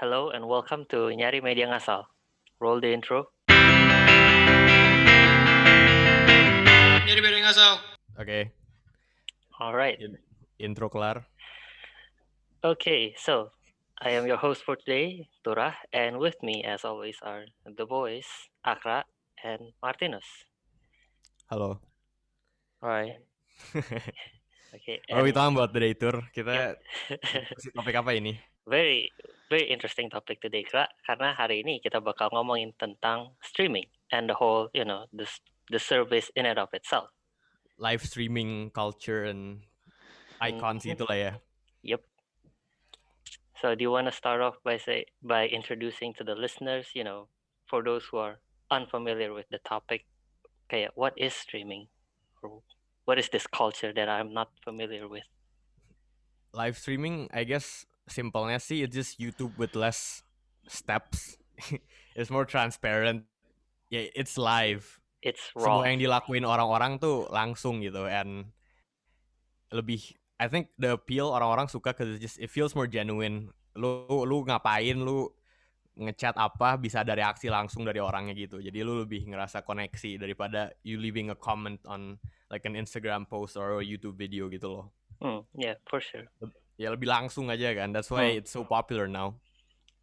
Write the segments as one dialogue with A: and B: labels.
A: Hello and welcome to Nyari Media Ngasal. Roll the intro.
B: Jadi beda ngasal.
C: Oke,
A: All right.
C: intro kelar.
A: Okay, so I am your host for today, Turah, and with me, as always, are the boys, Akra and Martinus.
C: Halo.
A: Right. Okay.
C: What are we
A: and
C: talking about today, Tur?
A: yeah.
C: Kita kasih topik apa ini?
A: very, very interesting topic today, Kra, karena hari ini kita bakal ngomongin tentang streaming and the whole, you know, the the service in and of itself.
C: Live streaming culture and icons
A: Mhm.
C: itu lah ya.
A: Yep. So do you want to start off by say by introducing to the listeners, you know, for those who are unfamiliar with the topic, okay, what is streaming? What is this culture that I'm not familiar with?
C: Live streaming, I guess simpelnya sih it's just YouTube with less steps. it's more transparent. Yeah, it's live.
A: It's raw.
C: Semua yang dilakuin orang-orang tuh langsung gitu and lebih I think the appeal orang-orang suka cause it just it feels more genuine. Lu lu ngapain lu ngechat apa bisa ada reaksi langsung dari orangnya gitu. Jadi lu lebih ngerasa koneksi daripada you leaving a comment on like an Instagram post or a YouTube video gitu loh.
A: Hmm, yeah, for sure.
C: Ya lebih langsung aja kan. That's why
A: Hmm.
C: it's so popular now.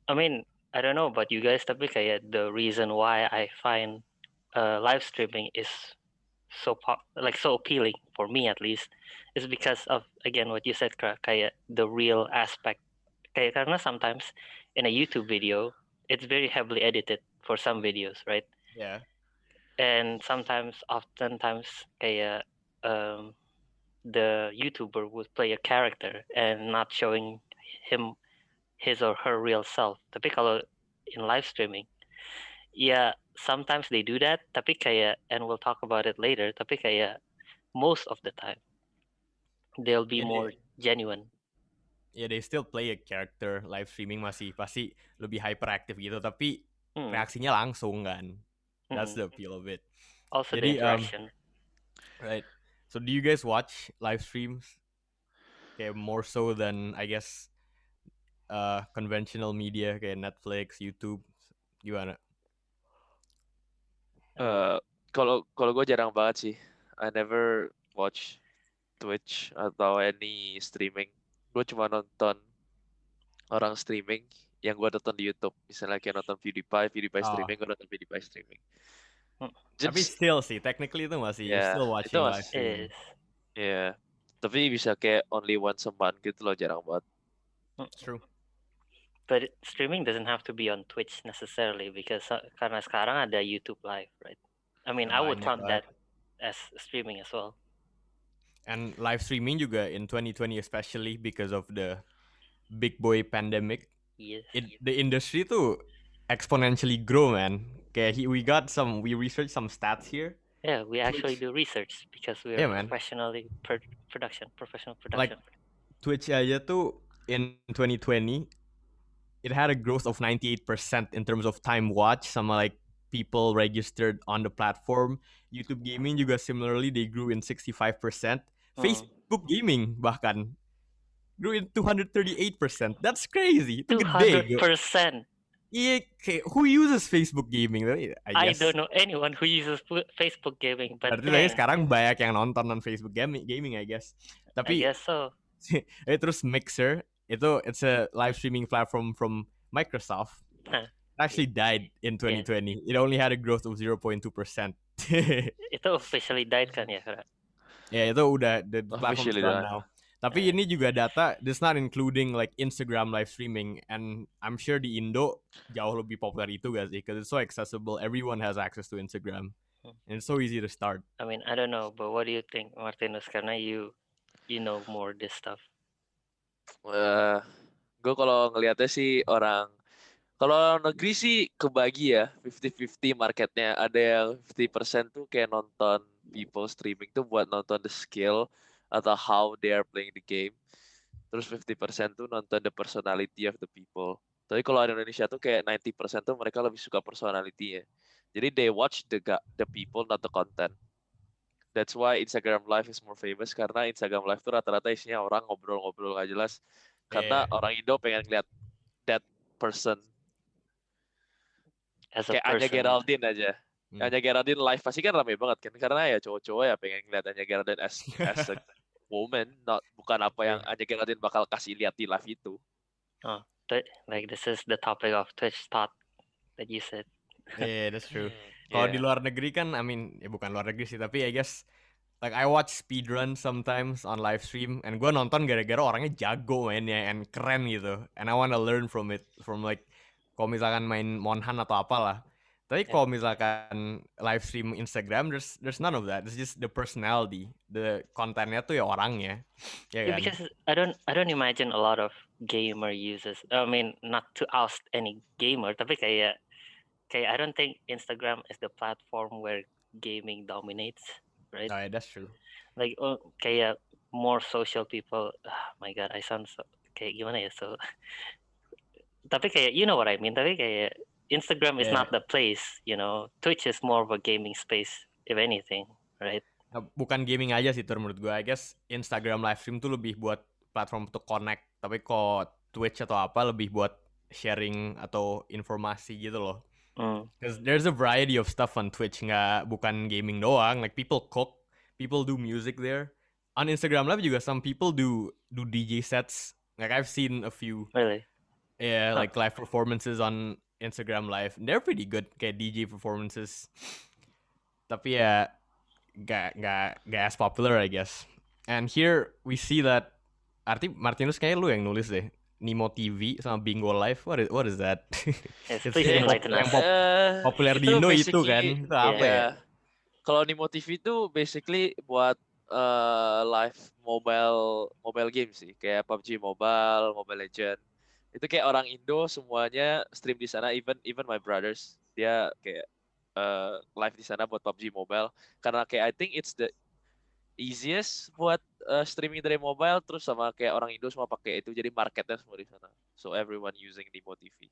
A: I mean, I don't know about you guys, tapi kayak the reason why I find uh, live streaming is so pop, like so appealing for me at least, is because of again what you said, kayak the real aspect. Kayak karena sometimes in a YouTube video, it's very heavily edited for some videos, right?
C: Yeah.
A: And sometimes, oftentimes, kayak um, the YouTuber would play a character and not showing him his or her real self. Tapi kalau in live streaming, ya sometimes they do that. Tapi kayak, and we'll talk about it later. Tapi kayak most of the time, they'll be
C: Yeah, they-
A: more genuine.
C: Yeah, they still play a character live streaming masih pasti lebih hyperactive gitu tapi
A: Hmm,
C: reaksinya langsung kan. That's
A: mm.
C: the appeal of it.
A: Also
C: Jadi,
A: the
C: um,
A: interaction.
C: Right. So do you guys watch live streams? Kayak more so than I guess uh conventional media kayak Netflix, YouTube. Gimana?
D: Eh, kalau kalau gue jarang banget sih. I never watch Twitch atau any streaming. Gue cuma nonton orang streaming yang gue nonton di YouTube. Misalnya kayak nonton PewDiePie, PewDiePie
C: Oh.
D: streaming, gue nonton PewDiePie streaming.
A: Hmm.
C: Tapi
D: Just,
C: still sih, technically itu masih
D: Yeah,
C: still
D: itu
C: watching live
D: masih-
C: streaming.
A: Is
D: ya. Tapi bisa kayak only once a month gitu loh, jarang banget.
C: True.
A: But streaming doesn't have to be on Twitch necessarily because uh, karena sekarang ada YouTube Live, right? I mean, I would count that as streaming as well.
C: And live streaming juga in 2020 especially because of the big boy pandemic.
A: Yes.
C: It, the industry tuh exponentially grow, man. Kayak he, we got some we researched some stats here.
A: Yeah, we actually
C: Twitch.
A: do research because we're
C: Yeah,
A: professionally per production, professional production. Like.
C: Twitch aja tuh in 2020 it had a growth of 98% in terms of time watch Some like people registered on the platform. YouTube gaming juga similarly they grew in 65%.
A: Hmm.
C: Facebook gaming bahkan grew in 238%. That's crazy. Itu
A: Two
C: gede. Iya, kayak who uses Facebook gaming? I
A: I
C: guess.
A: don't know anyone who uses Facebook gaming, but
C: Berarti
A: man,
C: sekarang banyak yang nonton non Facebook gaming, gaming I guess.
A: I
C: Tapi
A: guess so.
C: eh, terus Mixer itu it's a live streaming platform from Microsoft.
A: Huh.
C: It actually died in 2020. It only had a growth of 0.2%.
A: Itu officially died kan ya,
C: ya itu udah the platform's
D: Officially died.
C: now. Tapi ini juga data this not including like Instagram live streaming and I'm sure di Indo jauh lebih populer itu guys because it's so accessible. Everyone has access to Instagram.
A: Hmm.
C: And it's so easy to start.
A: I mean, I don't know, but what do you think, Martinus? Karena you you know more this stuff.
D: Eh, gue kalau ngelihatnya sih orang kalau negeri sih kebagi ya 50-50 marketnya ada yang 50% tuh kayak nonton people streaming tuh buat nonton the skill atau how they are playing the game terus 50% tuh nonton the personality of the people tapi kalau di Indonesia tuh kayak 90% tuh mereka lebih suka personality ya jadi they watch the the people not the content that's why Instagram Live is more famous karena Instagram Live tuh rata-rata isinya orang ngobrol-ngobrol gak jelas karena
C: Yeah.
D: orang Indo pengen lihat that person.
A: as a
D: Kayak Anya. Geraldine aja.
C: Hmm.
D: Anya Geraldine live pasti kan rame banget kan karena ya cowok-cowok ya pengen ngeliat Anya Geraldine as as a woman, not bukan apa yang
C: Iya.
D: Anya Geraldine bakal kasih lihat di live itu.
A: But like this is the topic of Twitch thought that you said.
C: Yeah, that's true. Kalau
D: Yeah.
C: di luar negeri kan, I mean, ya bukan luar negeri sih, tapi I guess like I watch speedrun sometimes on live stream, and gue nonton gara-gara orangnya jago mainnya and keren gitu, and I wanna learn from it, from like kalau misalkan main Monhan atau apalah. Tapi
A: Yeah.
C: kalau misalkan live stream Instagram, there's there's none of that. It's just the personality, the kontennya tuh ya orangnya, ya
A: Yeah,
C: kan?
A: because I don't I don't imagine a lot of gamer users. I mean, not to oust any gamer, tapi kayak kayak I don't think Instagram is the platform where gaming dominates, right?
C: Oh, yeah, that's true.
A: Like oh, kayak more social people. Oh my god, I sound so kayak gimana ya? So tapi kayak you know what I mean. Tapi kayak Instagram is
C: Yeah.
A: not the place, you know. Twitch is more of a gaming space, if anything, right?
C: Nah, bukan gaming aja sih tur menurut gue. I guess Instagram live stream tuh lebih buat platform untuk connect. Tapi kok Twitch atau apa lebih buat sharing atau informasi gitu loh.
A: Mm.
C: Because there's a variety of stuff on Twitch, nggak bukan gaming doang. Like people cook, people do music there. On Instagram Live juga some people do do DJ sets. Like I've seen a few,
A: Really?
C: yeah, like live performances on Instagram Live. They're pretty good, kayak DJ performances. Tapi ya nggak nggak nggak as popular, I guess. And here we see that. Arti Martinus kayak lu yang nulis deh. Nemo TV sama Bingo Live. What is what is that?
A: Yes,
C: It's yang yang pop-
D: Eh,
C: populer di Indo itu kan. Itu apa
A: Iya.
C: ya?
D: Ya. Kalau Nemo TV itu basically buat eh, live mobile mobile game sih, kayak PUBG Mobile, Mobile Legend. Itu kayak orang Indo semuanya stream di sana, even even my brothers, dia kayak eh, live di sana buat PUBG Mobile karena kayak I think it's the easiest buat eh, streaming dari mobile terus sama kayak orang Indo semua pakai itu jadi marketnya semua di sana. So everyone using Nemo TV.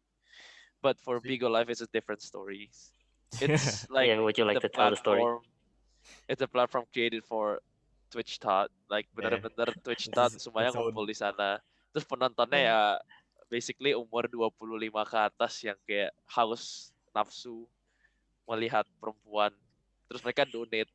D: But for? Bigo Live it's a different story. It's like
A: yeah, would you like
D: the
A: to tell the story?
D: It's a platform created for Twitch Tot, like
C: Yeah.
D: bener-bener Twitch Tot semuanya ngumpul di sana. Terus penontonnya ya basically umur 25 ke atas yang kayak haus nafsu melihat perempuan. Terus mereka donate.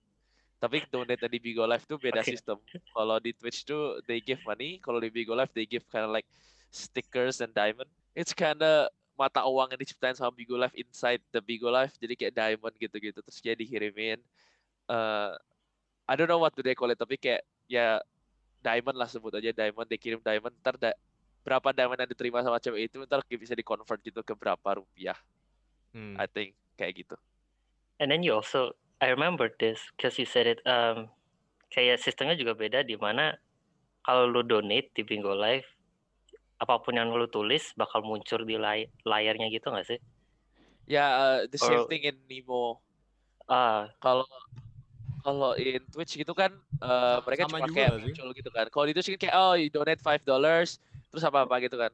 D: Tapi donate di Bigo Live tuh beda
A: Oke.
D: sistem. Kalau di Twitch tuh they give money, kalau di Bigo Live they give kind of like stickers and diamond. It's kinda mata uang yang diciptain sama Bigo Live inside the Bigo Live jadi kayak diamond gitu-gitu terus dia dikirimin eh I don't know what do they call it tapi kayak ya diamond lah sebut aja diamond dikirim diamond ntar da- berapa diamond yang diterima sama cewek itu ntar bisa di convert gitu ke berapa rupiah
C: Hmm.
D: I think kayak gitu
A: And then you also, I remember this because you said it. Um, kayak sistemnya juga beda di mana kalau lu donate di Bingo Live, apa pun yang lu tulis bakal muncul di lay- layarnya gitu nggak sih?
D: ya eh, the same
A: Or-
D: thing in Nemo
A: Ah,
D: kalau kalau in Twitch gitu kan eh, mereka cuma kayak muncul gitu kan kalau di Twitch kan kayak oh you donate 5 dollars terus apa apa gitu kan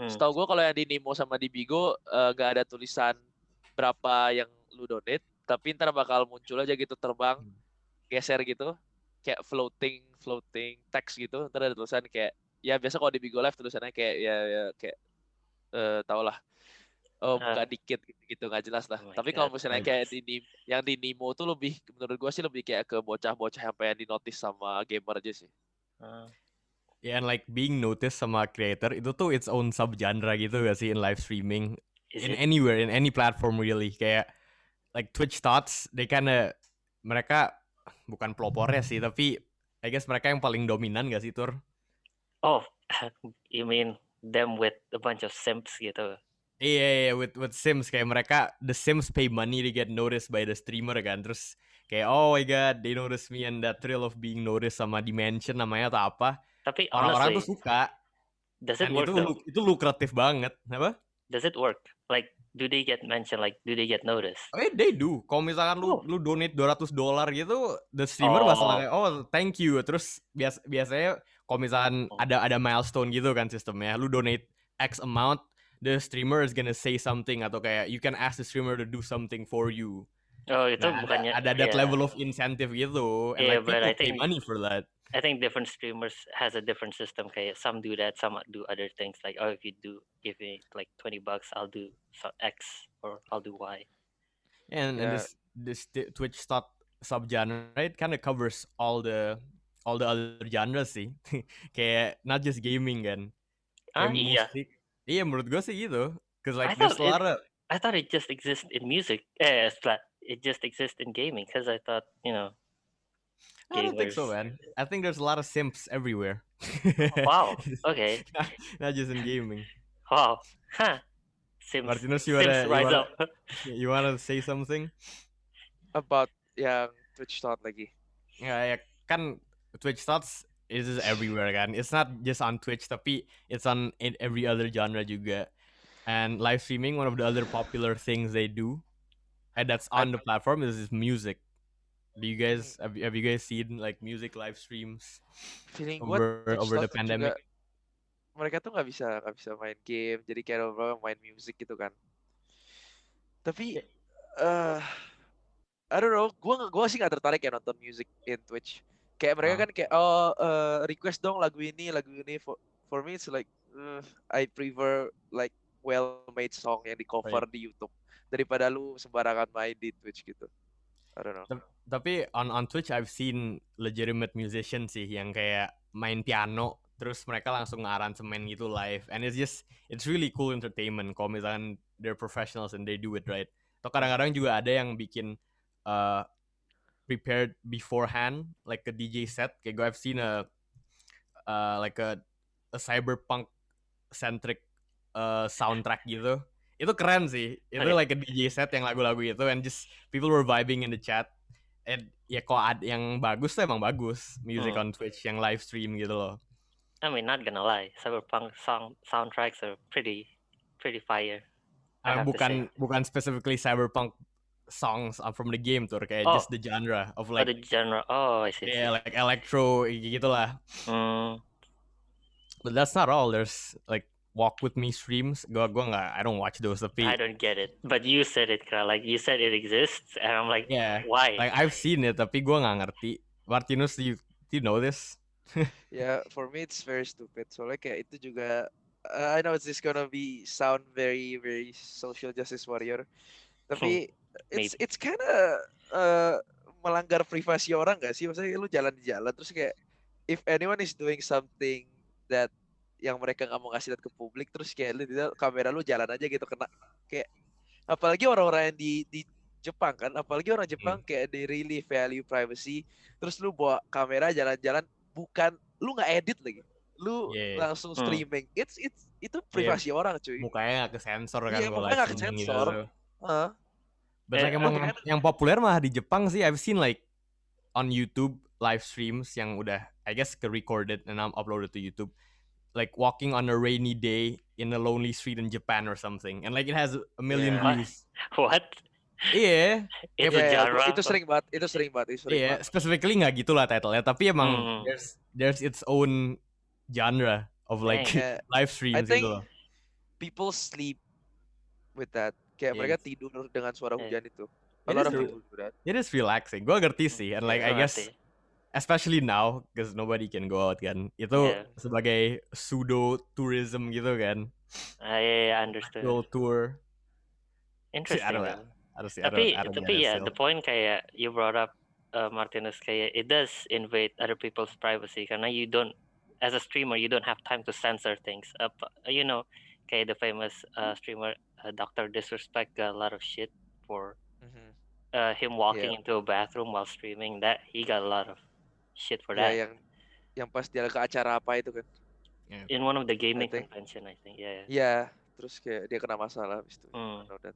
A: hmm.
D: Setahu gue kalau yang di Nemo sama di Bigo eh, nggak ada tulisan berapa yang lu donate, tapi ntar bakal muncul aja gitu terbang,
C: Hmm.
D: geser gitu, kayak floating floating text gitu. Ntar ada tulisan kayak ya biasa kalau di Bigo Live tulisannya kayak ya, ya kayak eh tau lah. Oh, buka
A: Ah.
D: dikit gitu nggak jelas lah.
A: Oh
D: Tapi kalau misalnya kayak di yang di Nemo tuh lebih menurut gue sih lebih kayak ke bocah-bocah yang pengen di notice sama gamer aja sih.
A: Ah.
C: Yeah, and like being noticed sama creator itu tuh its own subgenre gitu gak sih in live streaming
A: Is
C: in
A: it?
C: anywhere in any platform really kayak like Twitch Thoughts they kinda mereka bukan pelopornya sih tapi I guess mereka yang paling dominan gak sih tur
A: Oh, you mean them with a bunch of simps gitu?
C: Iya, yeah, with with Sims kayak mereka the Sims pay money to get noticed by the streamer kan. Terus kayak oh my god, they notice me and that thrill of being noticed sama Dimension namanya atau apa.
A: Tapi
C: Orang-orang
A: honestly,
C: tuh suka.
A: does it work
C: itu
A: though?
C: itu lukratif banget, apa?
A: Does it work? Like, do they get mentioned? Like, do they get noticed?
C: Eh, they do. Kalau misalkan lu
A: Oh.
C: lu donate 200 dolar gitu, the streamer bakal
A: Oh.
C: kayak oh thank you. Terus bias biasanya kalau misalkan
A: Oh.
C: ada ada milestone gitu kan sistemnya, lu donate X amount, the streamer is gonna say something atau kayak you can ask the streamer to do something for you.
A: Oh, itu
C: Nah, ada,
A: bukannya
C: ada that
A: yeah.
C: level of incentive gitu, and
A: Yeah,
C: like people
A: I
C: pay
A: think-
C: money for that.
A: I think different streamers has a different system. Okay, some do that, some do other things. Like, oh, if you do give me like twenty bucks, I'll do so X or I'll do Y.
C: And, and this this Twitch sub subgenre it kind of covers all the all the other genres sih. Kayak not just gaming kan.
A: Ah,
C: Kayak
A: iya.
C: musik. Iya menurut gue sih gitu. Cause like
A: I
C: there's
A: thought
C: a lot of
A: I thought it just exists in music. Eh, it's it just exists in gaming because I thought you know.
C: I don't think so, man. I think there's a lot of simps everywhere.
A: Oh, wow. Okay.
C: not, not just in gaming.
A: Wow. Huh. Sims.
C: Martinus, you
A: Sims
C: wanna, you
A: rise
C: wanna,
A: up.
C: you wanna say something?
E: About yang Twitch thought lagi.
C: Ya, ya kan Twitch Thoughts is everywhere kan. It's not just on Twitch tapi it's on in every other genre juga. And live streaming one of the other popular things they do and that's on the platform is, is music. Do you guys have, you- have you guys seen like music live streams
E: Feeling
C: over
E: Twitch
C: over the pandemic?
E: juga mereka tuh nggak bisa nggak bisa main game jadi kayak overall main music gitu kan. Tapi eh I don't know gue gue sih nggak tertarik ya nonton music in Twitch. Kayak mereka
C: Ah.
E: kan kayak oh eh, request dong lagu ini lagu ini for for me it's like eh, I prefer like well made song yang di cover di YouTube daripada lu sembarangan main di Twitch gitu I don't know
C: Tapi on on Twitch I've seen legitimate musician sih yang kayak main piano terus mereka langsung ngaransemen gitu live and it's just it's really cool entertainment kalau misalkan they're professionals and they do it right. Atau kadang-kadang juga ada yang bikin uh, prepared beforehand like a DJ set kayak gue I've seen a uh, like a, a cyberpunk centric uh, soundtrack gitu. Itu keren sih. Itu
A: Oke.
C: like a DJ set yang lagu-lagu itu and just people were vibing in the chat. And ya kok ada yang bagus tuh emang bagus music
A: Hmm.
C: on Twitch yang live stream gitu loh.
A: I mean, not gonna lie, cyberpunk song soundtracks are pretty, pretty fire. To
C: bukan bukan specifically cyberpunk songs uh, from the game tuh kayak
A: Oh.
C: just the genre of
A: Oh,
C: like
A: the genre. Oh, I see.
C: yeah like electro gitu lah.
A: Mm,
C: But that's not all. There's like walk with me streams. Gua gua nggak I don't watch those tapi
A: I don't get it, but you said it, Kra. Like you said, it exists, and I'm like,
C: yeah
A: why?
C: like I've seen it tapi gua nggak ngerti. Martinus, do you do you know this?
E: Ya, for me it's very stupid. Soalnya kayak itu juga uh, I know it's just gonna be sound very very social justice warrior. Tapi it's
A: maybe.
E: it's kinda uh, melanggar privasi orang gak sih? Maksudnya lu jalan di jalan terus kayak if anyone is doing something that yang mereka nggak mau kasih lihat ke publik terus kayak lu kamera lu jalan aja gitu kena kayak apalagi orang-orang yang di di Jepang kan apalagi orang Jepang kayak they really value privacy terus lu bawa kamera jalan-jalan bukan lu nggak edit lagi lu
C: Yeah.
E: langsung
A: Hmm.
E: streaming it's it's itu privasi orang cuy
C: Mukanya nggak kesensor kan
E: Iya,
C: kalau
E: mukanya
C: live
E: nggak
C: streaming gitu.
E: kesensor. Heeh.
C: But
A: Eh,
C: emang yang, yang populer mah di Jepang sih I've seen like on YouTube live streams yang udah I guess ke recorded and I'm uploaded to YouTube like walking on a rainy day in a lonely street in Japan or something and like it has a million
E: Yeah.
C: views.
A: what?
C: Iya,
A: It's
E: Iya,
A: a
E: iya,
A: genre.
E: itu sering banget itu sering banget itu sering
C: iya,
E: banget
C: specifically nggak gitulah title-nya, tapi emang
A: Hmm.
C: there's there's its own genre of like.
E: Kayak
C: live streams
E: think-
C: gitu loh.
E: people sleep with that kayak
C: Yes.
E: mereka tidur dengan suara
A: Yeah.
E: hujan itu
C: It
E: a lot
C: is
E: of
C: true.
E: people do that
C: It is relaxing. Gue ngerti sih, and like I guess
A: ngerti.
C: Especially now because nobody can go out kan itu
A: Yeah.
C: sebagai pseudo tourism gitu kan
A: Ah, yeah, yeah, understood.
C: World tour
A: Interesting.
C: don't know.
A: though.
C: harus I
A: tapi
C: don't- I don't
A: tapi
C: get
A: ya
C: still.
A: the point kayak you brought up uh, Martinez kayak it does invade other people's privacy karena you don't as a streamer you don't have time to censor things up you know kayak the famous uh, streamer uh, Dr. Disrespect got a lot of shit for uh, him walking
E: Yeah.
A: into a bathroom while streaming that he got a lot of shit for
E: ya
A: that.
E: yang yang pas dia ke acara apa itu kan.
A: In one of the gaming
E: think-
A: convention I think yeah, yeah.
E: ya terus kayak dia kena masalah habis itu. I that.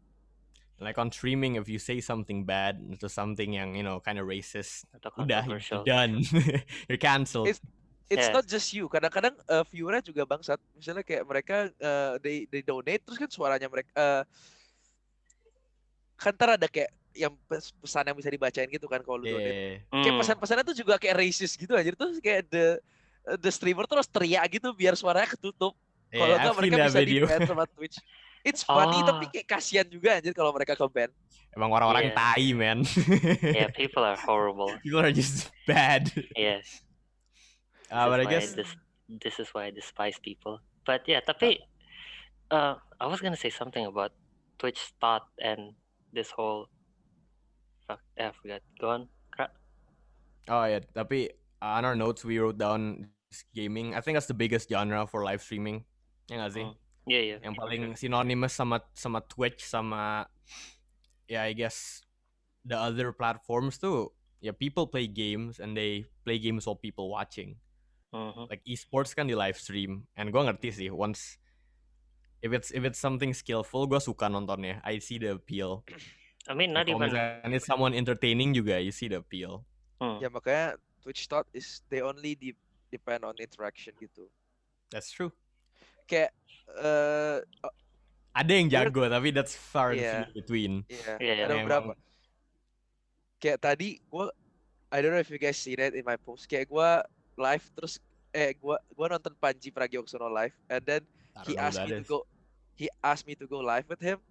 C: like on streaming if you say something bad itu something yang you know kind of racist
A: atau
C: udah you're done. You're cancelled.
E: It's- it's
A: Yeah.
E: not just you. Kadang-kadang uh, viewernya juga bangsat. Misalnya kayak mereka uh, they they donate terus kan suaranya mereka uh, kan ntar ada kayak yang pes- pesan yang bisa dibacain gitu kan kalau lu donate
C: yeah.
E: kayak
A: Hmm.
E: pesan-pesannya tuh juga kayak racist gitu anjir. Tuh kayak the the streamer terus teriak gitu biar suaranya ketutup.
C: Yeah,
E: kalau
C: seen
E: mereka bisa di
C: video.
E: ban sama Twitch. It's funny tapi
A: Ah.
E: kayak kasihan juga anjir kalau mereka ke ban.
C: Emang orang-orang
A: Yeah.
C: tai man.
A: Yeah people are horrible.
C: People are just bad.
A: Yeah
C: Uh, but I guess
A: this this is why I despise people. But yeah, tapi uh, I was gonna say something about Twitch thought and this whole eh, I forgot. Go on. Kra-
C: Oh yeah, tapi uh, on our notes we wrote down gaming. I think that's the biggest genre for live streaming. Ya nggak sih?
A: Mm. Yeah, yeah.
C: Yang paling
A: sure.
C: synonymous sama sama Twitch sama ya I guess the other platforms tuh ya people play games and they play games while people watching.
A: Mhm.
C: Like esports kan di live stream and gua ngerti sih once if it's if it's something skillful gua suka nontonnya. I see the appeal.
A: I mean, not even.
C: misalnya it's someone entertaining juga you see the appeal.
A: Hmm.
E: Ya makanya Twitch thought is they only de- depend on interaction gitu.
C: That's true.
E: Kayak eh oh,
C: Ada yang jago tapi that's far and
E: Iya.
C: between.
E: Iya,
A: Iya, iya,
E: ada
C: Emang-
E: beberapa. Kayak tadi gua I don't know if you guys see that in my post. Kayak gua live terus eh gua gua nonton Panji Pragiwaksono live and then he asked me to go he asked me to go live with him.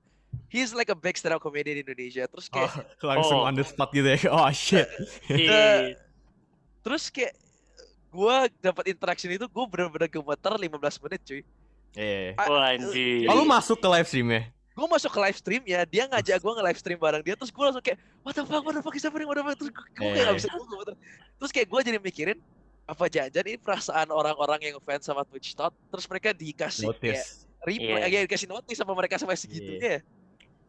E: He's like a big stand-up comedian in Indonesia. Terus kayak
C: Oh, langsung
A: Oh.
C: on the spot gitu ya. Oh shit.
A: Iya.
E: terus kayak gua dapat interaction itu gua bener-bener gemeter 15 menit cuy.
C: Iya.
E: Ah,
A: Oh,
E: eh,
A: anjir.
C: Oh, lu masuk ke live stream ya?
E: gue masuk ke live stream ya dia ngajak gue nge live stream bareng dia terus gue langsung kayak what the fuck what the fuck is happening what the fuck terus gue
C: Iya,
E: kayak
C: iya.
E: gak bisa gue terus kayak gue jadi mikirin apa jangan ini perasaan orang-orang yang fans sama Twitch Tot terus mereka dikasih kayak
C: Notice.
E: reply
A: Iya.
E: kayak dikasih notice sama mereka sampai segitunya
A: Yeah.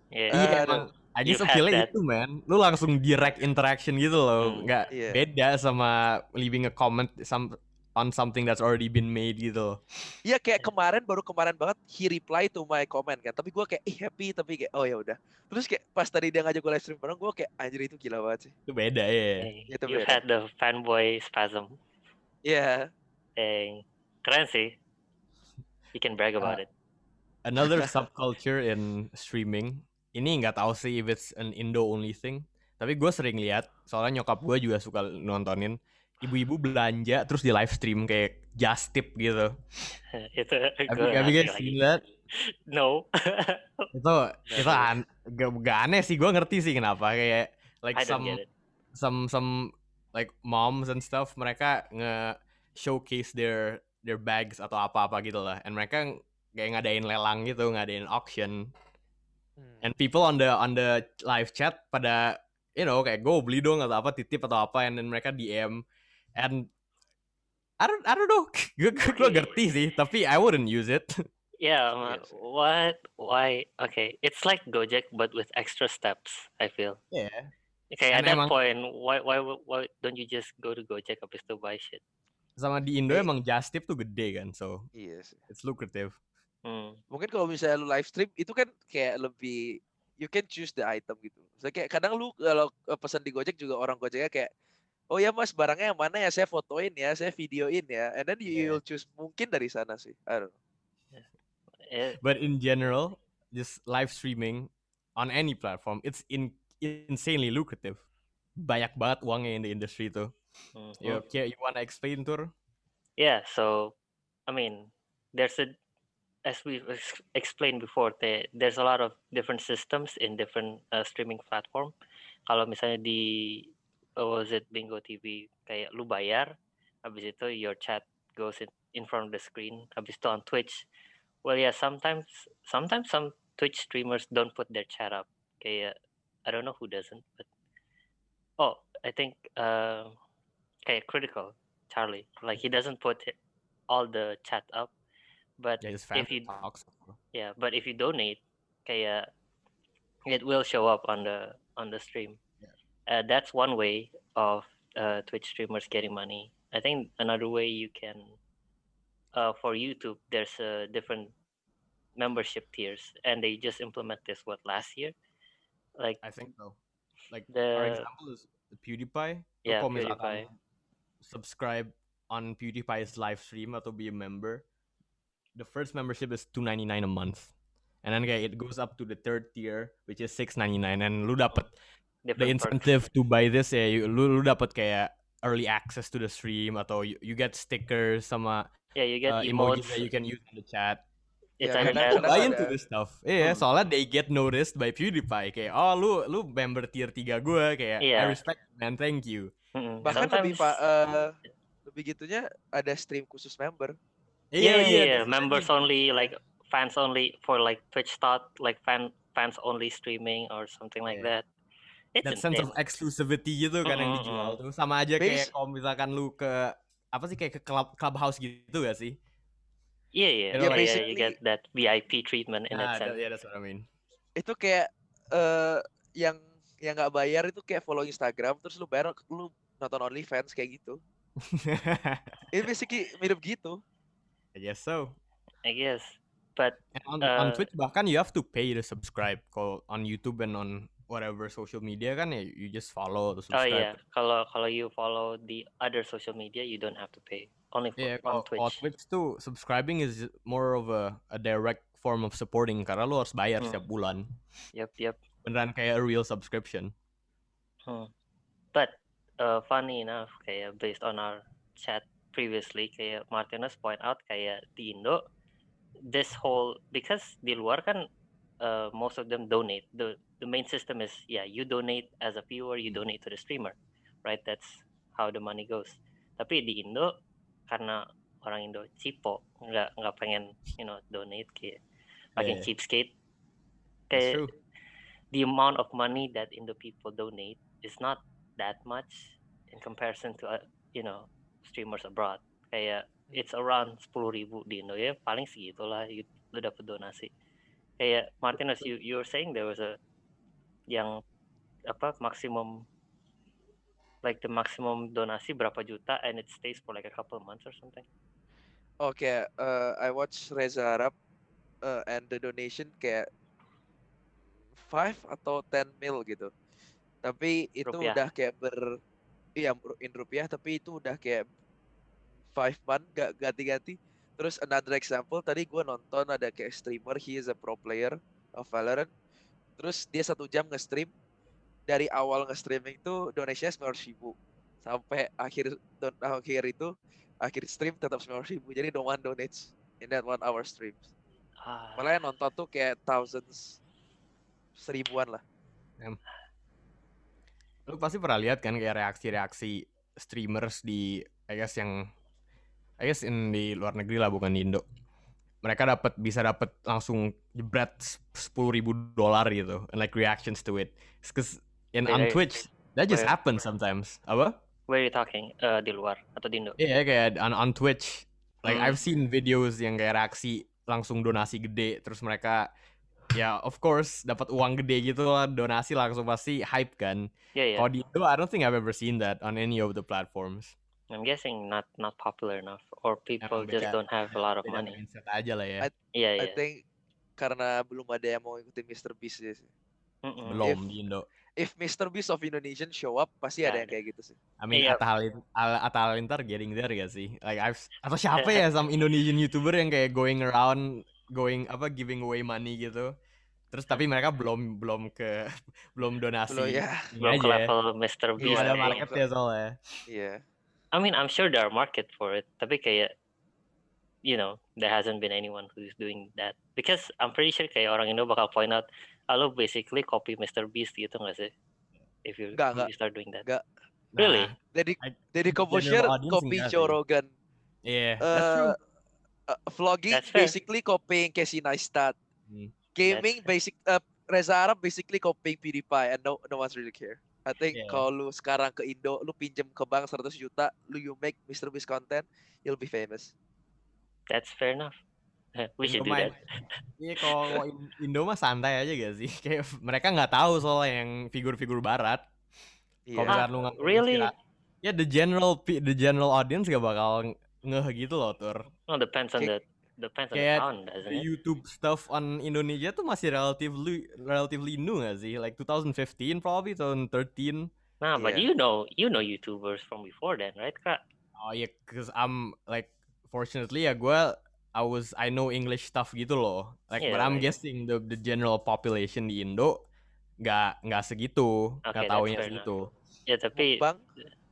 C: Iya emang. Just
A: You've had
C: feel
A: that.
C: itu man. Lu langsung direct interaction gitu loh.
A: Hmm.
C: Nggak
E: Iya.
C: beda sama leaving a comment some on something that's already been made gitu.
E: Iya kayak kemarin baru kemarin banget he reply to my comment kan tapi gue kayak ih happy tapi kayak oh ya udah terus kayak pas tadi dia ngajak gue live stream bareng gue kayak anjir itu gila banget sih
C: Itu beda ya.
A: Hey,
E: Itu
A: you
E: beda.
A: had the fanboy spasm.
E: Iya
A: Eh, keren sih. You can brag about it.
C: Another subculture in streaming. Ini nggak tahu sih if it's an Indo only thing. Tapi gue sering lihat, soalnya nyokap gue juga suka nontonin ibu-ibu belanja terus di live stream kayak just tip gitu.
A: itu lagi.
C: seen that?
A: No.
C: itu itu an gak, gak aneh sih gue ngerti sih kenapa kayak like some some some like moms and stuff mereka nge showcase their their bags atau apa-apa gitu lah and mereka kayak ngadain lelang gitu ngadain auction
E: Hmm.
C: and people on the on the live chat pada you know kayak go beli dong atau apa titip atau apa and then mereka DM and I don't I don't know gue gue ngerti sih tapi I wouldn't use it
A: Yeah, ma-
E: Yes.
A: what? Why? Okay, it's like Gojek but with extra steps. I feel.
C: yeah
A: Okay, at
C: And
A: that
C: emang-
A: point, why, why, why don't you just go to Gojek habis itu buy shit?
C: sama di Indo
E: Eh.
C: emang just tip tuh gede kan so
E: iya sih
C: it's lucrative
A: Hmm.
E: mungkin kalau misalnya lu live stream itu kan kayak lebih you can choose the item gitu. Misalnya kayak kadang lu kalau eh, pesan di Gojek juga orang Gojeknya kayak oh ya mas barangnya yang mana ya saya fotoin ya saya videoin ya and then you
C: Yeah.
E: you'll choose mungkin dari sana sih I don't know.
A: Eh,
C: But in general, just live streaming on any platform, it's in insanely lucrative. Banyak banget uangnya in the industry tuh.
A: mhm.
C: You, you wanna explain tur?
A: Yeah, so I mean, there's a as we ex- explained before, the, there's a lot of different systems in different uh, streaming platform. Kalau misalnya di uh, was it Bingo TV kayak lu bayar, habis itu your chat goes in, in front of the screen. Habis itu on Twitch, well yeah, sometimes sometimes some Twitch streamers don't put their chat up. Kayak I don't know who doesn't, but oh, I think uh, kayak critical Charlie. Like he doesn't put all the chat up, but
C: Yeah,
A: if you
C: talks.
A: yeah, but if you donate, kayak it will show up on the on the stream.
C: Yeah.
A: Uh, that's one way of uh, Twitch streamers getting money. I think another way you can, uh, for YouTube, there's a different membership tiers, and they just implement this what last year, like
C: I think so. Like our
A: The-
C: example is PewDiePie.
A: Yeah, PewDiePie.
C: subscribe on PewDiePie's live stream atau be a member, the first membership is two ninety nine a month. And then kayak it goes up to the third tier, which is six ninety nine, and lu dapat the
A: different perks.
C: incentive to buy this ya you, lu lu dapat kayak early access to the stream atau you, you get stickers sama
A: Yeah, you get
C: uh,
A: emotes.
C: emojis that you can use in the chat.
A: It's
E: Yeah, kadang-
C: buy into this stuff. Iya,
E: Hmm.
C: soalnya they get noticed by PewDiePie kayak oh lu lu member tier 3 gue kayak I
A: Iya.
C: respect man, thank you.
A: Mm-mm.
E: bahkan lebih
A: Sometimes-
E: pak eh, lebih begitunya ada stream khusus member.
A: Yeah, yeah, yeah. Members only, like fans only for like Twitch thought, like fan fans only streaming or something like
C: Yeah.
A: that. It's
C: that sense of exclusivity gitu kan yang
A: Mm-mm,
C: dijual
A: mm.
C: tuh sama aja kayak kalau misalkan lu ke apa sih kayak ke club clubhouse gitu gak sih?
A: Yeah, yeah,
C: You know,
A: yeah,
C: like-
A: yeah. You get that VIP treatment in
C: Nah,
A: that sense.
C: yeah, that's what I mean.
E: Itu kayak eh yang yang nggak bayar itu kayak follow Instagram terus lu bayar lu nonton OnlyFans kayak gitu. Itu basically mirip gitu.
C: I guess so.
A: I guess, but
C: And on, on
A: Uh,
C: Twitch bahkan you have to pay to subscribe. Kalau on YouTube and on whatever social media kan ya you just follow to
A: oh
C: subscribe.
A: yeah, kalau kalau you follow the other social media, you don't have to pay. Only for,
C: Yeah,
A: on
C: kalau kalau
A: Twitch.
C: Twitch tuh subscribing is more of a, a direct form of supporting karena lu harus bayar
A: Hmm.
C: setiap bulan.
A: Yep, yep.
C: Beneran kayak a real subscription.
A: Hmm. But uh, funny enough, kayak based on our chat previously, kayak Martinez point out kayak di Indo, this whole because di luar kan uh, most of them donate. The the main system is yeah, you donate as a viewer, you donate to the streamer, right? That's how the money goes. Tapi di Indo karena orang Indo cipo, nggak nggak pengen you know donate kayak makin
C: Yeah.
A: cheapskate. Kayak the amount of money that Indo people donate is not that much in comparison to uh, you know streamers abroad. Kayak it's around sepuluh ribu di Indo ya paling segitulah you, lu dapat donasi. Kayak Martinez, you you were saying there was a yang apa maksimum like the maximum donasi berapa juta and it stays for like a couple of months or something.
E: Oke, eh, I watch Reza Arab eh, and the donation kayak 5 atau 10 mil gitu. Tapi itu
A: Rupiah.
E: udah kayak ber iya in rupiah tapi itu udah kayak 5 month gak ganti-ganti. Terus another example tadi gua nonton ada kayak streamer he is a pro player of Valorant. Terus dia satu jam nge-stream. Dari awal nge-streaming itu donasinya 900 ribu. Sampai akhir don akhir itu akhir stream tetap 900 ribu. Jadi no one donates in that one hour stream
A: Ah,
E: malah yang nonton tuh kayak thousands seribuan lah.
C: Lu pasti pernah lihat kan kayak reaksi-reaksi streamers di I guess yang I guess in di luar negeri lah bukan di Indo. Mereka dapat bisa dapat langsung jebret sepuluh ribu dolar gitu, and like reactions to it. Cause in on
A: Wait,
C: Twitch that just
A: wait.
C: happens sometimes. Apa?
A: where you talking? Uh, di luar atau di Indo?
C: Iya kayak on on Twitch, like
A: Hmm.
C: I've seen videos yang kayak reaksi langsung donasi gede, terus mereka ya of course dapat uang gede gitu lah donasi langsung pasti hype kan.
A: Yeah, yeah.
C: Kalau di Indo, I don't think I've ever seen that on any of the platforms.
A: I'm guessing not not popular enough, or people
C: Emang
A: just
C: beda-
A: don't have a lot of
C: Beda
A: money.
C: mindset aja lah ya.
E: I-
A: Yeah,
E: I
A: yeah.
E: think karena belum ada yang mau ikutin Mr. Beast sih
A: Mm-mm.
C: Belum
E: if-
C: di Indo.
E: if Mr. Beast of Indonesian show up pasti
A: Nggak
E: ada yang kayak gitu sih
C: I mean,
A: Iya.
C: Atta, Halin- Al- Atta Halilintar getting there gak sih? Like I've atau siapa ya some Indonesian YouTuber yang kayak going around going apa giving away money gitu. Terus tapi mereka belum belum ke belum donasi.
E: belum ya
A: Belum ke
C: aja.
A: level Mr.
C: Belum
A: Beast.
C: ada
A: tapi-
C: marketnya soalnya.
E: iya
A: I mean, I'm sure there are market for it, tapi kayak, you know, there hasn't been anyone who's doing that. Because I'm pretty sure kayak orang Indo bakal point out, ah, lo basically copy Mr. Beast gitu nggak sih? If you,
E: Nggak,
A: if you start doing that.
E: Nggak.
A: Really?
C: Nah,
E: jadi
C: general
E: Kobosher copy. Joe Rogan
C: yeah, that's true.
E: Eh, uh, vlogging
A: That's
E: basically copying Casey Neistat.
C: Hmm.
E: Gaming basic uh, Reza Arab basically copying PewDiePie and no no one's really care. I think
C: Yeah.
E: kalau lu sekarang ke Indo, lu pinjem ke bank 100 juta, lu you make Mr. Beast content, you'll be famous.
A: That's fair enough. We should do that.
C: Iya kalau In- Indo mah santai aja gak sih? Kayak mereka nggak tahu soal yang figur-figur barat. Kalau
E: Iya.
C: misalkan lu nggak
A: really?
C: Ya the general the general audience gak bakal ngeh gitu loh tur.
A: Well, depends on the
E: Kayak-
A: depends on the
C: kayak
A: town, doesn't
C: The
A: it?
C: YouTube stuff on Indonesia tuh masih relatively relatively new gak sih? Like 2015 probably 2013.
A: Nah, but
E: Iya.
A: you know, you know YouTubers from before then, right, kak?
C: Oh iya, cause I'm like fortunately ya gue I was I know English stuff gitu loh. Like but
A: Yeah,
C: I'm
A: right.
C: guessing the the general population di Indo nggak nggak segitu, nggak
A: Okay,
C: taunya
A: fair
C: segitu.
A: Ya tapi
E: Bang,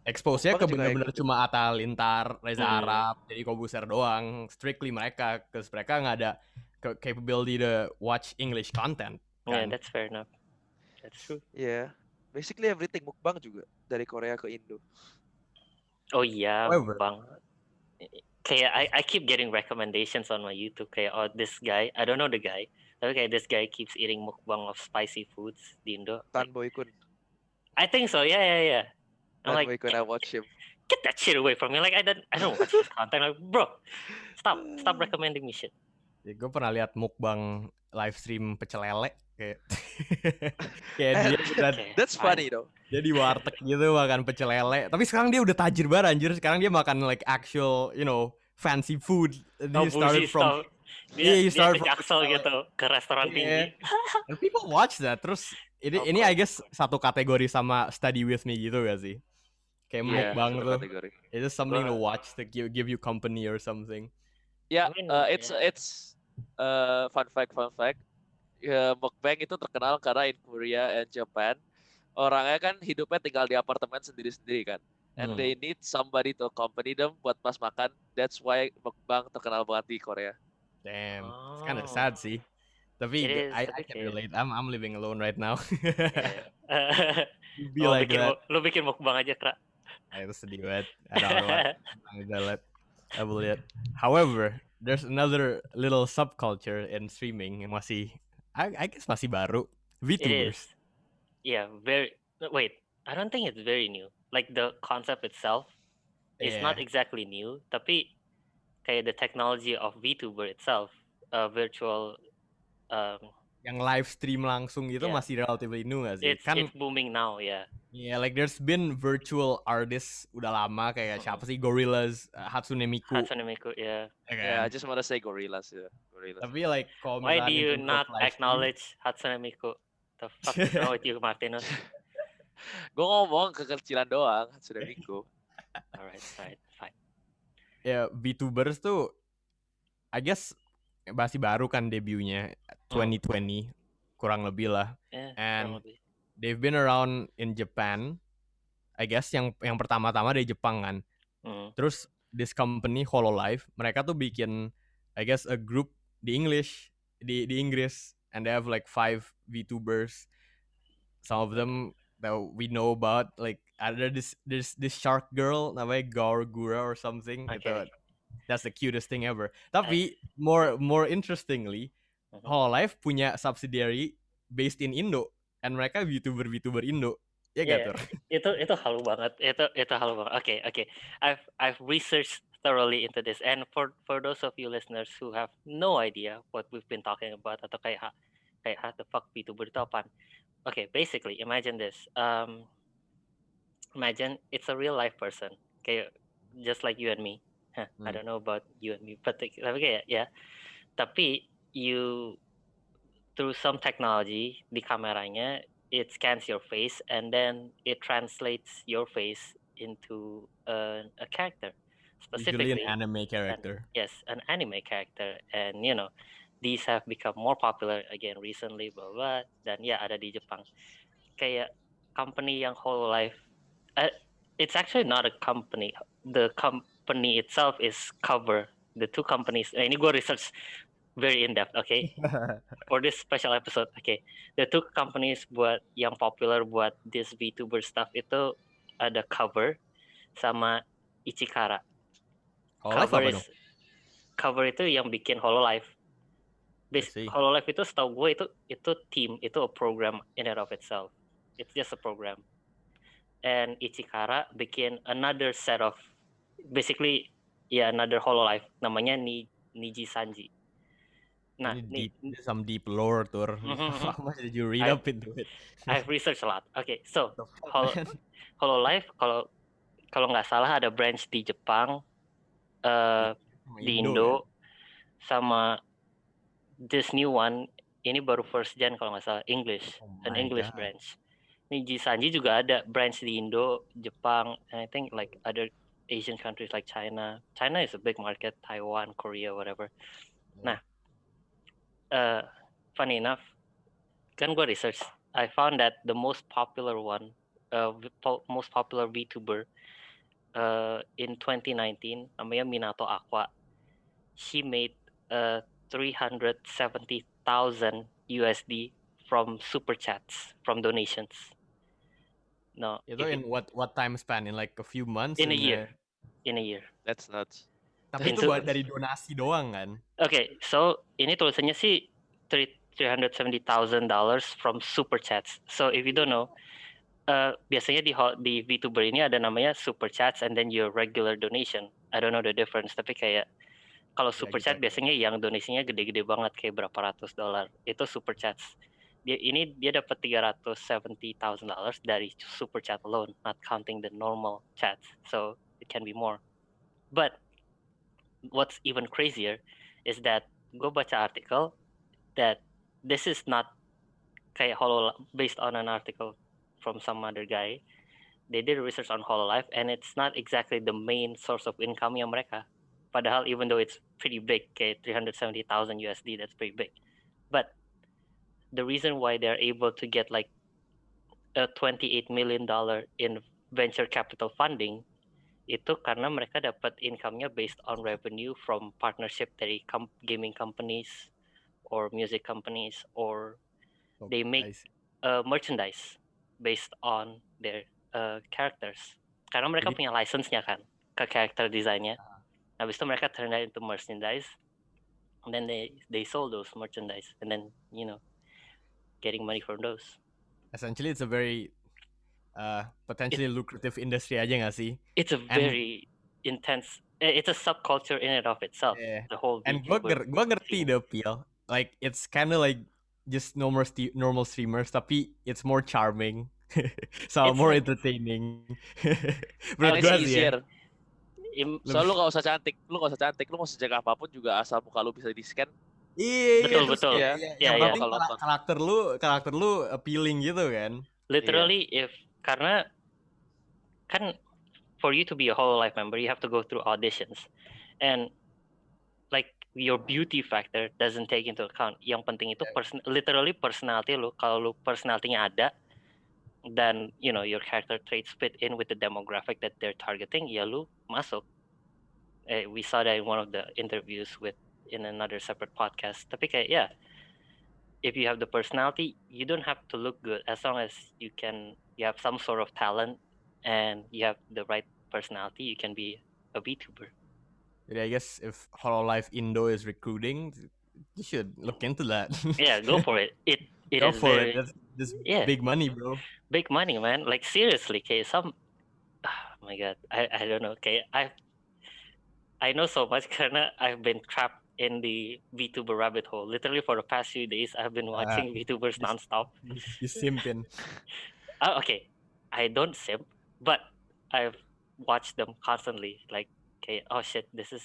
C: Expose-nya ke
E: Mukbang
C: bener-bener
E: ikut.
C: cuma Atta Lintar, Reza
A: Hmm.
C: Arab, jadi Kobuser doang. Strictly mereka, cause mereka nggak ada ke- capability to watch English content.
A: yeah,
C: kan.
A: that's fair enough. That's true.
E: ya. Basically everything mukbang juga dari Korea ke Indo.
A: Oh iya,
C: However-
A: bang. Kayak I, I keep getting recommendations on my YouTube kayak oh this guy, I don't know the guy, tapi kayak this guy keeps eating mukbang of spicy foods di Indo.
E: Tan Boy Kun.
A: I think so, yeah, yeah, yeah. I'm like,
E: Kun, I watch him.
A: get that shit away from me. Like I don't, I don't watch this content. Like, bro, stop, stop recommending me shit.
C: Ya, gue pernah lihat mukbang live stream pecel lele kayak kayak
E: Eh,
C: dia udah
A: Okay,
E: That's
A: fine.
E: funny though.
C: dia di warteg gitu makan pecel lele tapi sekarang dia udah tajir banget anjir sekarang dia makan like actual you know fancy food
A: Oh,
C: dia started
A: bougie
C: from.
A: Dia,
C: Yeah, you
A: dia
C: start from
A: Jaksel
C: pecel
A: gitu, ke restoran
C: Yeah.
A: tinggi.
C: and people watch that terus ini
E: Of
C: ini I guess satu kategori sama study with me gitu gak sih kayak
D: Iya,
C: mukbang tuh
D: kategori.
C: itu something to watch to give, give you company or something
D: Ya,
A: I mean,
D: uh, it's
A: yeah.
D: it's uh, fun fact fun fact. Ya, mukbang itu terkenal karena in Korea and Japan orangnya kan hidupnya tinggal di apartemen sendiri-sendiri kan. And
C: Hmm.
D: they need somebody to accompany them buat pas makan. That's why mukbang terkenal banget di Korea.
C: damn it's kind of
A: Oh.
C: sad sih tapi
A: It is,
C: I, I can relate I'm I'm living alone right now
A: Yeah.
C: be
A: lu
C: like
A: bikin,
C: that
A: lu bikin mukbang aja, Kra.
C: Itu sedih banget I don't know what I lihat I will lihat however there's another little subculture in streaming yang masih I, I guess masih baru VTubers.
A: Yeah, very. Wait, I don't think it's very new. Like the concept itself is not
C: Yeah.
A: exactly new, tapi kayak the technology of VTuber itself, uh, virtual, um,
C: yang live stream langsung gitu
A: Yeah.
C: masih relatively new gak sih
A: it's
C: kan
A: it's booming now. Yeah.
C: yeah like there's been virtual artists udah lama kayak siapa sih Gorillaz uh, Hatsune Miku
A: Hatsune Miku. Yeah.
C: ya kan?
D: Yeah, I just wanna say gorillas ya. Gorillas.
C: tapi like kalau
A: Why do you not
C: live stream,
A: acknowledge Hatsune Miku? The fuck is wrong with you, Martinus?
D: Gue ngomong kekecilan doang, sudah Miku.
A: Alright, alright, fine.
C: ya VTubers tuh I guess masih baru kan debutnya
A: Hmm.
C: 2020 kurang lebih lah
A: Yeah,
C: And-
A: lebih.
C: they've been around in Japan I guess yang yang pertama-tama dari Jepang kan
A: Mm.
C: terus this company Hololive mereka tuh bikin I guess a group di English di di Inggris and they have like five VTubers some of them that we know about like ada this this this shark girl namanya Gargura or something
A: Okay.
C: that's the cutest thing ever tapi more more interestingly. Hololive punya subsidiary based in Indo and mereka VTuber VTuber Indo. Ya
A: Yeah.
C: Tur?
A: itu itu halu banget. Itu itu halu banget. Oke oke. I've I've researched thoroughly into this. And for for those of you listeners who have no idea what we've been talking about atau kayak ha, kayak how the fuck VTuber itu apaan? Oke basically imagine this. Um imagine it's a real life person. Kayak just like you and me. Huh, I
C: Hmm.
A: don't know about you and me but tapi kayak ya. Tapi you through some technology di kameranya it scans your face and then it translates your face into a, a character.
C: Usually
A: specifically
C: an anime character.
A: yes an anime character. And you know these have become more popular again recently blah blah dan ya ada di Jepang. Kayak company yang Hololive uh, it's actually not a company. The company itself is cover. The two companies eh, ini gue research very in depth okay for this special episode okay the two companies buat yang popular buat this VTuber stuff itu ada cover sama Ichikara
C: Hololive
A: cover
C: apa
A: is cover itu yang bikin Hololive.
C: See.
A: Hololive itu setahu gue itu itu team itu a program in and of itself. It's just a program. And Ichikara bikin another set of basically ya another Hololive namanya Ni, Niji Sanji. Nah,
C: Ini
A: ni,
C: deep, some deep lore.
A: Mhm,
C: How much did you read
A: I-
C: up into it?
A: I've researched a lot. Okay, so
C: man?
A: Hololive kalau kalau nggak salah ada branch di Jepang,
C: Sama
A: di
C: ya?
A: Indo sama this new one ini baru first gen kalau nggak salah English
C: Oh
A: an English
C: God.
A: branch. Niji Sanji juga ada branch di Indo, Jepang, and I think like other Asian countries like China. China is a big market, Taiwan, Korea, whatever. Nah, uh, funny enough, kan gue research, I found that the most popular one, uh, po- most popular VTuber uh, in 2019, namanya Minato Aqua. She made uh, 370,000 USD from super chats, from donations. No,
C: Itu
A: if
C: in
A: it-
C: what what time span? In like a few months?
A: in a
C: In
A: year. In a year.
D: That's nuts.
C: Tapi itu buat dari donasi doang kan?
A: Okay, so ini tulisannya sih three three hundred seventy thousand dollars from super chats. So if you don't know, uh, biasanya di di VTuber ini ada namanya super chats and then your regular donation. I don't know the difference, tapi kayak kalau
C: Ya,
A: super
C: gitu
A: chat biasanya yang donasinya gede-gede banget kayak berapa ratus dolar. Itu super chats. Dia ini dia dapat tiga ratus seventy thousand dollars dari super chat alone, not counting the normal chats. So it can be more. But what's even crazier is that gue baca artikel that this is not kayak Holo based on an article from some other guy. They did research on Hololive and it's not exactly the main source of income yang mereka. Padahal even though it's pretty big, kayak 370,000 USD, that's pretty big. But the reason why they're able to get like a 28 million dollar in venture capital funding itu karena mereka dapat income-nya based on revenue from partnership dari com- gaming companies or music companies or
C: Oh,
A: They make- uh, merchandise based on their uh, characters. Karena mereka
C: Jadi-
A: punya license-nya kan ke character design-nya. Habis itu mereka turn that into merchandise. And then they they sold those merchandise and then, you know, getting money from those.
C: Essentially, it's a very uh, potentially lucrative industry aja gak sih?
A: It's a
C: And-
A: very intense eh, it's a subculture in and of itself.
C: Yeah.
A: The whole
C: And gue
A: VTuber
C: gue ngerti the appeal. Like it's kind of like just normal sti- normal streamers, tapi it's more charming, so
A: It's
C: more
A: like-
C: entertaining. Menurut gue sih ya.
A: Im-
D: Soalnya lu gak usah cantik, lu gak usah cantik, lu mau sejak apa pun juga asal muka lu bisa di scan.
C: Iya,
A: Betul,
C: terus
A: betul.
C: ya,
D: Iya,
C: ya,
A: iya,
C: yang
A: iya.
C: penting
D: Kalau
C: kara-
D: nonton.
C: karakter lu karakter lu appealing gitu kan.
A: literally if karena kan for you to be a Hololive member you have to go through auditions. And like your beauty factor doesn't take into account. Yang penting itu person literally personality lu. Kalau lu personality-nya ada dan you know your character traits fit in with the demographic that they're targeting ya lu masuk. Eh, we saw that in one of the interviews with in another separate podcast. Tapi kayak yeah if you have the personality, you don't have to look good as long as you can you have some sort of talent and you have the right personality, you can be a VTuber.
C: Yeah, I guess if Hololive Indo is recruiting, you should look into that.
A: Yeah, go for it. It it
C: Go
A: is
C: for
A: very
C: it. That's,
A: Yeah.
C: big money, bro.
A: big money, man. Like seriously, okay, some oh my god, I, I don't know, okay. I I know so much karena I've been trapped in the VTuber rabbit hole. Literally for the past few days I've been
C: Ah,
A: watching VTubers
C: this-
A: nonstop.
C: You simping.
A: Oh, okay. I don't simp, but I've watched them constantly. Like, okay, oh shit, this is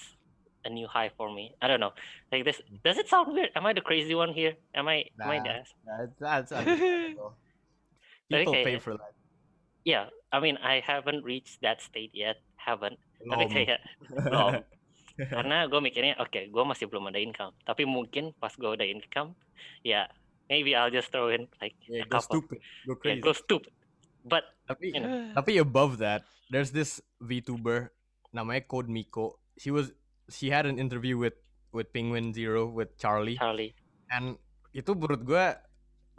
A: a new high for me. I don't know. Like this, mm. does it sound weird? Am I the crazy one here? Am I? Am I
C: Nah.
A: the ass?
C: That's, that's. People
A: Okay.
C: pay for that.
A: Yeah. I mean, I haven't reached that state yet. Haven't.
C: Belum.
A: Tapi kayak belum. Karena gue mikirnya, oke, gue masih belum ada income. Tapi mungkin pas gue ada income, ya, maybe I'll just throw in like
C: yeah,
A: a
C: go
A: couple.
C: stupid. Go
A: Yeah,
C: crazy.
A: go stupid. But
C: Tapi,
A: you know,
C: tapi above that, there's this VTuber namanya Code Miko. She was she had an interview with with Penguin Zero with Charlie.
A: Charlie,
C: And itu menurut gue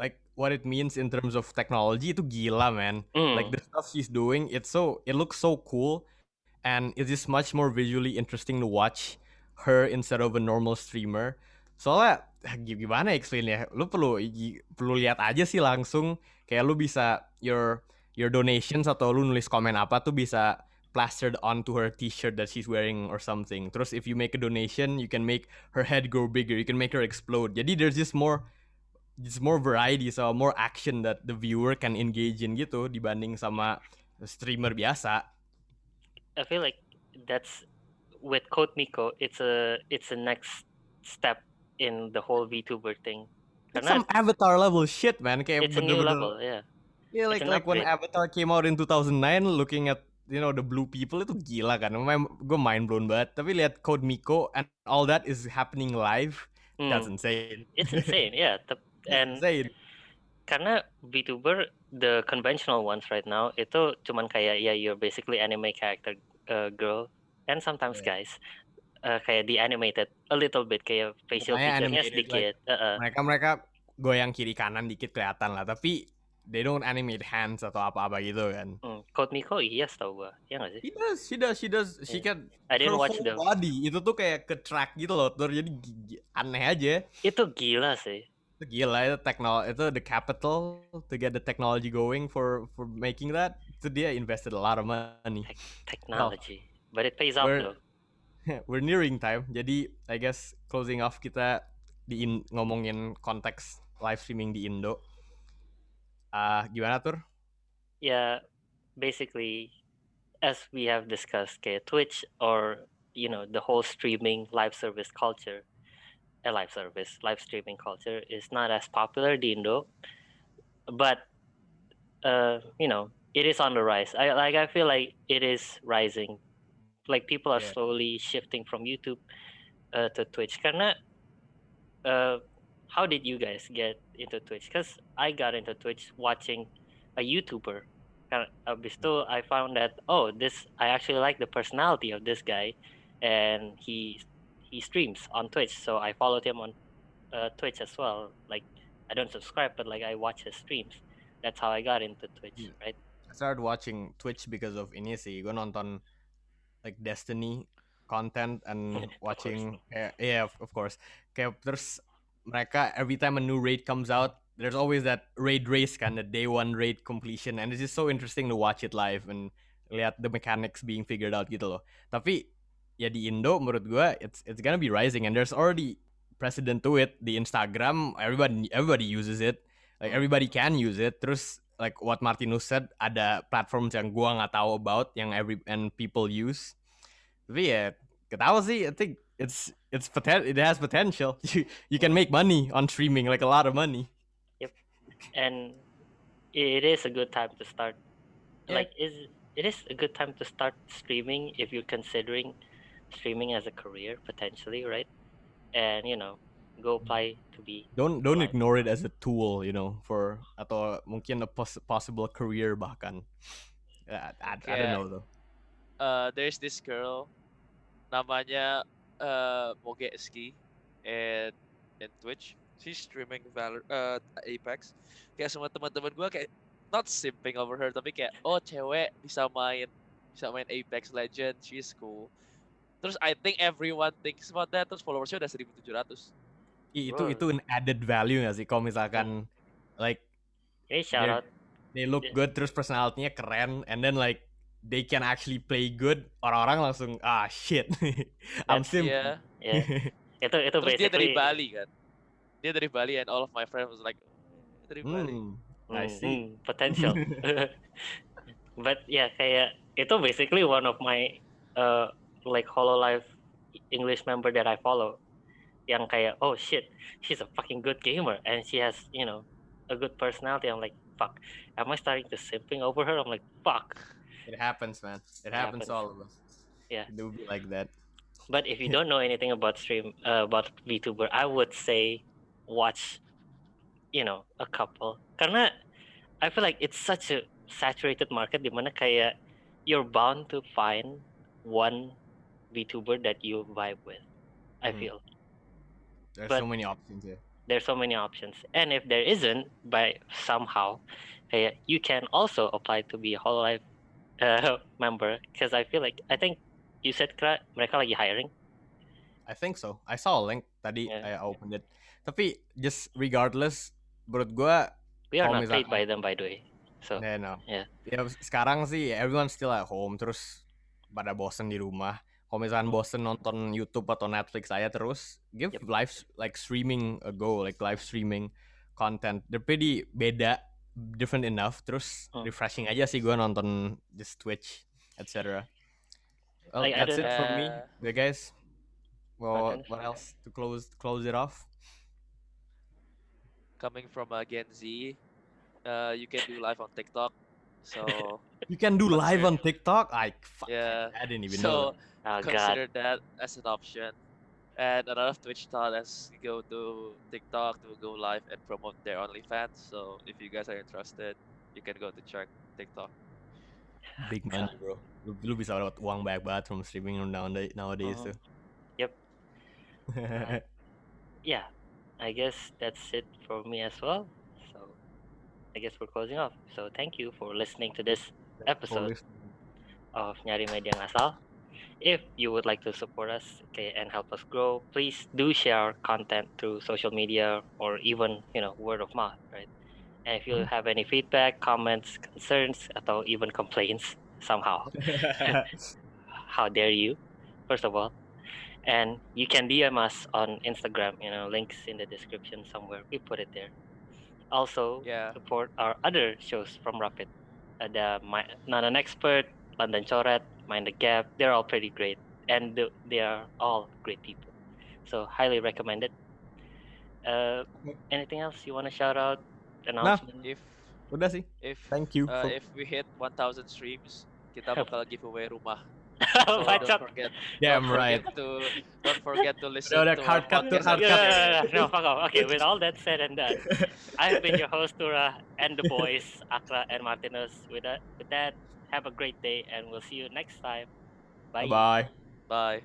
C: like what it means in terms of technology itu gila man.
A: mm,
C: Like the stuff she's doing, it's so it looks so cool, and it is much more visually interesting to watch her instead of a normal streamer. Soalnya gi- gimana explain ya? Lu perlu perlu lihat aja sih langsung. Kayak lu bisa your your donations atau lu nulis komen apa tuh bisa plastered onto her t-shirt that she's wearing or something. Terus if you make a donation, you can make her head grow bigger. You can make her explode. Jadi there's just more just more variety so more action that the viewer can engage in gitu dibanding sama streamer biasa.
A: I feel like that's with Code Miko. It's a it's a next step in the whole VTuber thing.
C: It's
A: Karena
C: some Avatar level shit man kayak
A: it's a new level, yeah.
C: Yeah, like
A: It's
C: like when. Avatar came out in 2009 looking at you know the blue people itu gila kan. Gue mind blown banget. Tapi lihat Code Miko and all that is happening live. That's
A: Hmm,
C: insane.
A: It's insane, yeah. And
C: insane.
A: karena VTuber the conventional ones right now itu cuman kayak ya you're basically anime character uh, girl and sometimes
C: Yeah.
A: guys uh, kayak di animated a little bit kayak facial feature-nya sedikit. uh-uh.
C: Mereka mereka goyang kiri kanan dikit kelihatan lah. Tapi they don't animate hands atau apa-apa gitu kan.
A: Hmm, Code Miko iya setahu gua. Ya nggak sih?
C: She does, she does, she does, she
A: Yeah.
C: can
A: I didn't watch the
C: body itu tuh kayak ke track gitu loh, Tur. jadi aneh aja.
A: Itu gila sih.
C: Itu gila itu teknol itu the capital to get the technology going for for making that. Itu dia invested a lot of money.
A: Technology. But it pays off
C: We're-
A: though.
C: We're nearing time. Jadi I guess closing off kita di in- ngomongin konteks live streaming di Indo. Ah, gimana tur?
A: Yeah, basically, as we have discussed, kayak Twitch or you know the whole streaming live service culture, a live service live streaming culture is not as popular di Indo, but uh, you know it is on the rise. I like I feel like it is rising. Like people are
C: Yeah.
A: slowly shifting from YouTube uh, to Twitch. Karena uh, how did you guys get into Twitch? Because I got into Twitch watching a YouTuber. Karena abis itu I found that oh this I actually like the personality of this guy, and he he streams on Twitch. So I followed him on uh, Twitch as well. Like I don't subscribe, but like I watch his streams. That's how I got into Twitch,
C: Yeah.
A: right?
C: I started watching Twitch because of ini sih. Gue nonton like Destiny content and watching kayak- yeah of, of course. Kayak terus mereka every time a new raid comes out, there's always that raid race kind of day one raid completion and it's just so interesting to watch it live and lihat the mechanics being figured out gitu loh. Tapi ya di Indo menurut gue it's it's gonna be rising and there's already precedent to it di Instagram everybody everybody uses it like everybody can use it terus like what Martinus said ada platforms yang gua nggak tahu about yang every and people use. Tapi ya ketawa sih I think it's it's it has potential. You, you can make money on streaming like a lot of money. Yep.
A: And it is a good time to start.
C: Yeah.
A: like is it is a good time to start streaming if you're considering streaming as a career potentially right? And you know go apply to be
C: don't don't ignore it as a tool you know for atau mungkin a pos- possible career bahkan I, I, I don't know though
D: uh, there's this girl namanya uh, Mogeski and in Twitch.
E: She's streaming Valor uh, Apex. Kayak semua teman-teman gua kayak not simping over her tapi kayak oh cewek bisa main bisa main Apex Legend, she's cool. Terus I think everyone thinks about that terus followersnya udah 1700.
C: I- itu itu an added value nggak sih kalau misalkan like
A: hey shout out
C: they look
A: Yeah.
C: good terus personality-nya keren and then like they can actually play good orang-orang langsung ah shit I'm sim
D: Iya.
A: ya itu itu
D: Terus dia dari Bali kan. Dia dari Bali and all of my friends was like "Oh, dari Bali.
C: Hmm, I
A: Hmm,
C: see.
A: hmm, potential but yeah kayak itu basically one of my uh, like Hololive English member that I follow yang kayak oh shit she's a fucking good gamer and she has you know a good personality. I'm like fuck. Am I starting to simping over her? I'm like fuck.
C: It happens man. It happens to all of us.
A: Yeah.
C: it will be like that.
A: But if you don't know anything about stream uh, about VTuber I would say watch you know a couple. Karena I feel like it's such a saturated market dimana kayak you're bound to find one VTuber that you vibe with I
C: Mhm.
A: feel
C: there's
A: But-
C: so many options here
A: there's so many options and if there isn't by somehow kayak you can also apply to be a Hololive uh, member because I feel like I think you said Kra, mereka lagi hiring
C: I think so I saw a link tadi
A: Yeah.
C: I opened it tapi just regardless menurut gua
A: we are not paid by them by the way so
C: Yeah, no.
A: Yeah.
C: Ya sekarang sih everyone still at home terus pada bosen di rumah. Kalau misalkan bosen nonton YouTube atau Netflix saya terus give
A: Yep.
C: live like streaming a go, like live streaming content. They're pretty beda, different enough. Terus
A: Hmm.
C: refreshing aja sih gua nonton just Twitch, etc. Well,
A: Like,
C: that's it for me,
D: Uh,
C: yeah, guys. Well, what else to close close it off?
D: coming from a Gen Z, uh, you can do live on TikTok. So
C: You can do live on TikTok. I fuck,
D: yeah.
C: I didn't even know.
D: So
A: oh god
D: consider that as an option. And a lot of Twitch talents go to TikTok to go live and promote their OnlyFans. So if you guys are interested, you can go to check TikTok.
C: Big money, bro. Lu, lu bisa dapat uang banyak banget from streaming nowadays, nowadays
A: Mhm.
C: tuh.
A: Yep. yeah I guess that's it for me as well so I guess we're closing off. So thank you for listening to this episode of Nyari Media Ngasal. If you would like to support us okay, and help us grow, please do share our content through social media or even you know word of mouth, right? And if you mm-hmm. have any feedback, comments, concerns, or even complaints somehow, how dare you? First of all, and you can DM us on Instagram. You know, links in the description somewhere. We put it there. Also,
D: Yeah.
A: support our other shows from Rapid. Uh, Ada My, Not an Expert, London Coret, Mind the Gap. They're all pretty great, and th- they are all great people. So highly recommended. Uh, anything else you want to shout out? Announcement? Nah.
D: If
C: Udah sih.
D: if
C: Thank you.
D: uh,
C: for-
D: if we hit 1000 streams, kita bakal giveaway rumah. So
A: Bacot.
D: don't forget.
C: Damn
D: don't
C: right.
D: forget to don't forget to listen
C: udah,
D: to
C: hard cut tuh,
D: podcast
C: hard cut.
A: no, no, no, no, fuck off. Okay, with all that said and done, I've been your host, Tura, and the boys, Akra and Martinez. With that, with that, have a great day, and we'll see you next time. Bye.
C: Bye.
D: Bye.